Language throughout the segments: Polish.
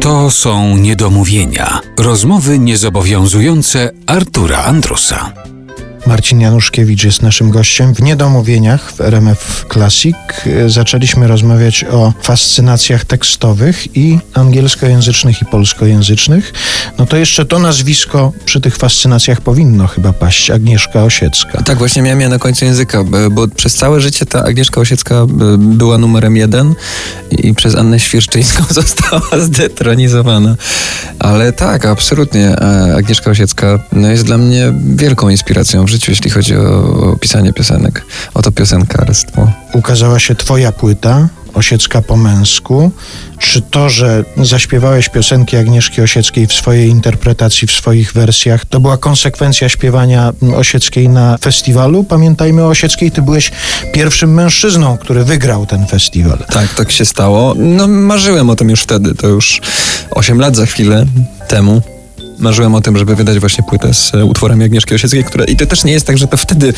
To są niedomówienia. Rozmowy niezobowiązujące Artura Andrusa. Marcin Januszkiewicz jest naszym gościem. W Niedomówieniach w RMF Classic e, zaczęliśmy rozmawiać o fascynacjach tekstowych i angielskojęzycznych i polskojęzycznych. No to jeszcze to nazwisko przy tych fascynacjach powinno chyba paść. Agnieszka Osiecka. Tak, właśnie miałem je na końcu języka, bo, bo przez całe życie ta Agnieszka Osiecka e, była numerem jeden i przez Annę Świerszczyńską została zdetronizowana. Ale tak, absolutnie. e, Agnieszka Osiecka no, jest dla mnie wielką inspiracją w życiu, jeśli chodzi o, o pisanie piosenek, o to piosenkarstwo. Ukazała się twoja płyta, Osiecka po męsku. Czy to, że zaśpiewałeś piosenki Agnieszki Osieckiej w swojej interpretacji, w swoich wersjach, to była konsekwencja śpiewania Osieckiej na festiwalu? Pamiętajmy o Osieckiej, ty byłeś pierwszym mężczyzną, który wygrał ten festiwal. Tak, tak się stało. No marzyłem o tym już wtedy, to już 8 lat za chwilę temu. Marzyłem o tym, żeby wydać właśnie płytę z e, utworami Agnieszki Osieckiej, które... I to też nie jest tak, że to wtedy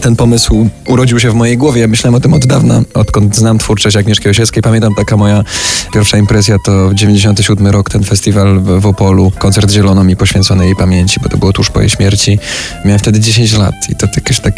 ten pomysł urodził się w mojej głowie. Ja myślałem o tym od dawna, odkąd znam twórczość Agnieszki Osieckiej. Pamiętam taka moja pierwsza impresja to 97 rok, ten festiwal w, Opolu. Koncert zielono mi poświęcony jej pamięci, bo to było tuż po jej śmierci. Miałem wtedy 10 lat i to jakoś tak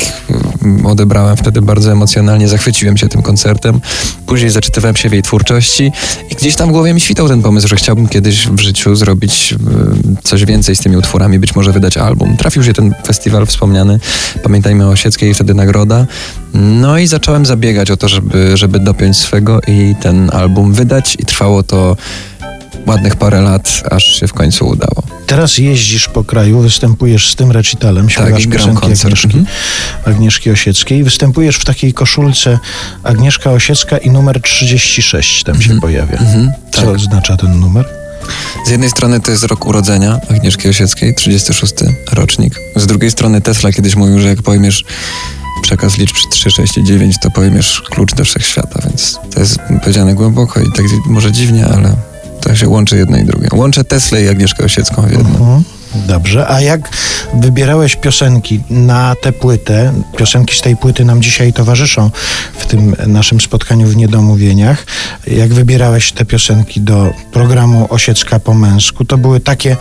mm, odebrałem wtedy bardzo emocjonalnie. Zachwyciłem się tym koncertem. Później zaczytywałem się w jej twórczości i gdzieś tam w głowie mi świtał ten pomysł, że chciałbym kiedyś w życiu zrobić e, więcej z tymi utworami, być może wydać album. Trafił się ten festiwal wspomniany, pamiętajmy o Osieckiej i wtedy nagroda. No i zacząłem zabiegać o to, żeby, żeby dopiąć swego i ten album wydać i trwało to ładnych parę lat, aż się w końcu udało. Teraz jeździsz po kraju, występujesz z tym recitalem, śpiewasz i gram piosenki. Agnieszki, Mhm. Agnieszki Osieckiej. Występujesz w takiej koszulce Agnieszka Osiecka i numer 36 tam się pojawia. Mhm, Co tak. oznacza ten numer? Z jednej strony to jest rok urodzenia Agnieszki Osieckiej, 36 rocznik. Z drugiej strony Tesla kiedyś mówił, że jak pojmiesz przekaz liczb 3, 6 i 9, to pojmiesz klucz do wszechświata, więc to jest powiedziane głęboko i tak może dziwnie, ale to się łączy jedno i drugie. Łączę Teslę i Agnieszkę Osiecką w jedno. Mhm. Dobrze, a jak wybierałeś piosenki na tę płytę? Piosenki z tej płyty nam dzisiaj towarzyszą w tym naszym spotkaniu w Niedomówieniach. Jak wybierałeś te piosenki do programu Osiecka po męsku, to były takie,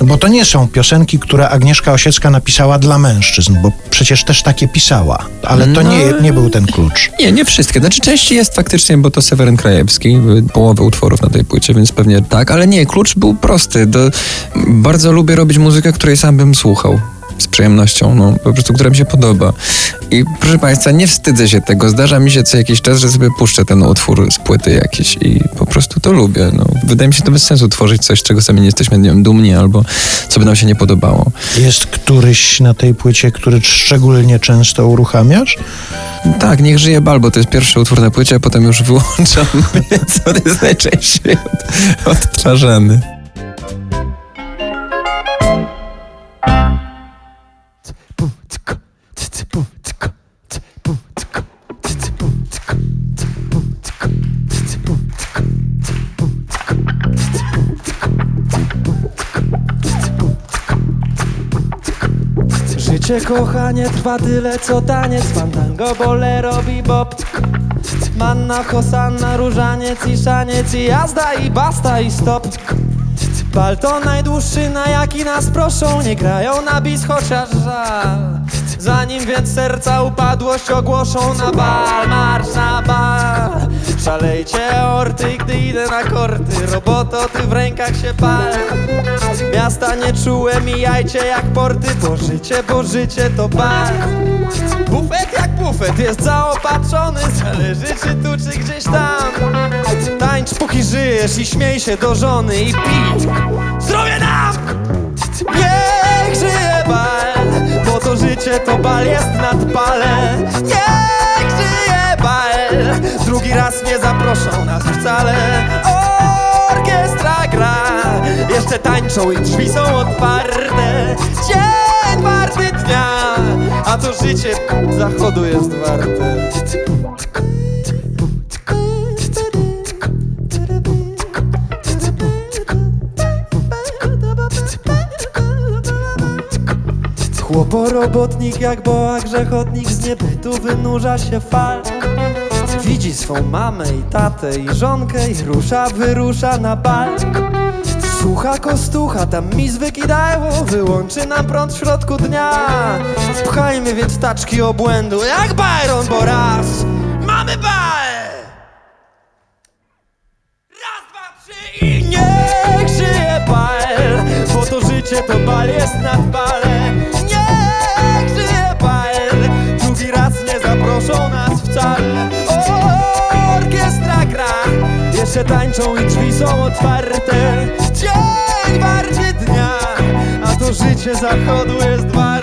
bo to nie są piosenki, które Agnieszka Osiecka napisała dla mężczyzn, bo przecież też takie pisała, ale to nie, nie był ten klucz. Nie, nie wszystkie. Znaczy części jest faktycznie, bo to Seweryn Krajewski, y, połowę utworów na tej płycie, więc pewnie tak, ale nie, klucz był prosty. Do, bardzo lubię robić muzykę, której sam bym słuchał. Z przyjemnością, no po prostu, która mi się podoba. I proszę Państwa, nie wstydzę się tego. Zdarza mi się co jakiś czas, że sobie puszczę ten utwór z płyty jakiś i po prostu to lubię. No, wydaje mi się to bez sensu tworzyć coś, czego sami nie jesteśmy nie wiem, dumni albo co by nam się nie podobało. Jest któryś na tej płycie, który szczególnie często uruchamiasz? Tak, niech żyje bal, bo to jest pierwszy utwór na płycie, a potem już wyłączam, więc on jest najczęściej od, odtwarzany. Życie kochanie trwa tyle co taniec. Fandango, bolero, bebop Manna, hosanna, różaniec i szaniec. I jazda i basta i stop. Bal to najdłuższy na jaki nas proszą. Nie grają na bis chociaż żal. Zanim więc serca upadłość ogłoszą. Na bal, marsz na bal Szalejcie orty, gdy idę na korty. Roboto, ty w rękach się pal Miasta nieczułe mijajcie jak porty. Bo życie, bo życie to bar Bufet jak bufet jest zaopatrzony. Zależy czy tu, czy gdzieś tam. Tańcz póki żyjesz i śmiej się do żony I pić Zdrowie nam! Niech żyje bal Bo to życie to bal jest nad pale Niech żyje bal Raz nie zaproszą nas wcale. Orkiestra gra Jeszcze tańczą i drzwi są otwarte. Dzień warty dnia A to życie zachodu jest warte. Chłoporobotnik jak boa grzechotnik z niebytu wynurza się fal Widzi swą mamę i tatę i żonkę i rusza, wyrusza na bal. Słucha kostucha, tam mi wykidało Wyłączy nam prąd w środku dnia. Pchajmy więc taczki obłędu Jak Byron, bo raz Mamy bal! Raz, dwa, trzy i niech żyje bal. Bo to życie to bal jest nad balem Niech żyje bal. Drugi raz nie zaproszą Jeszcze tańczą i drzwi są otwarte. Dzień bardziej dnia A to życie zachodu jest warte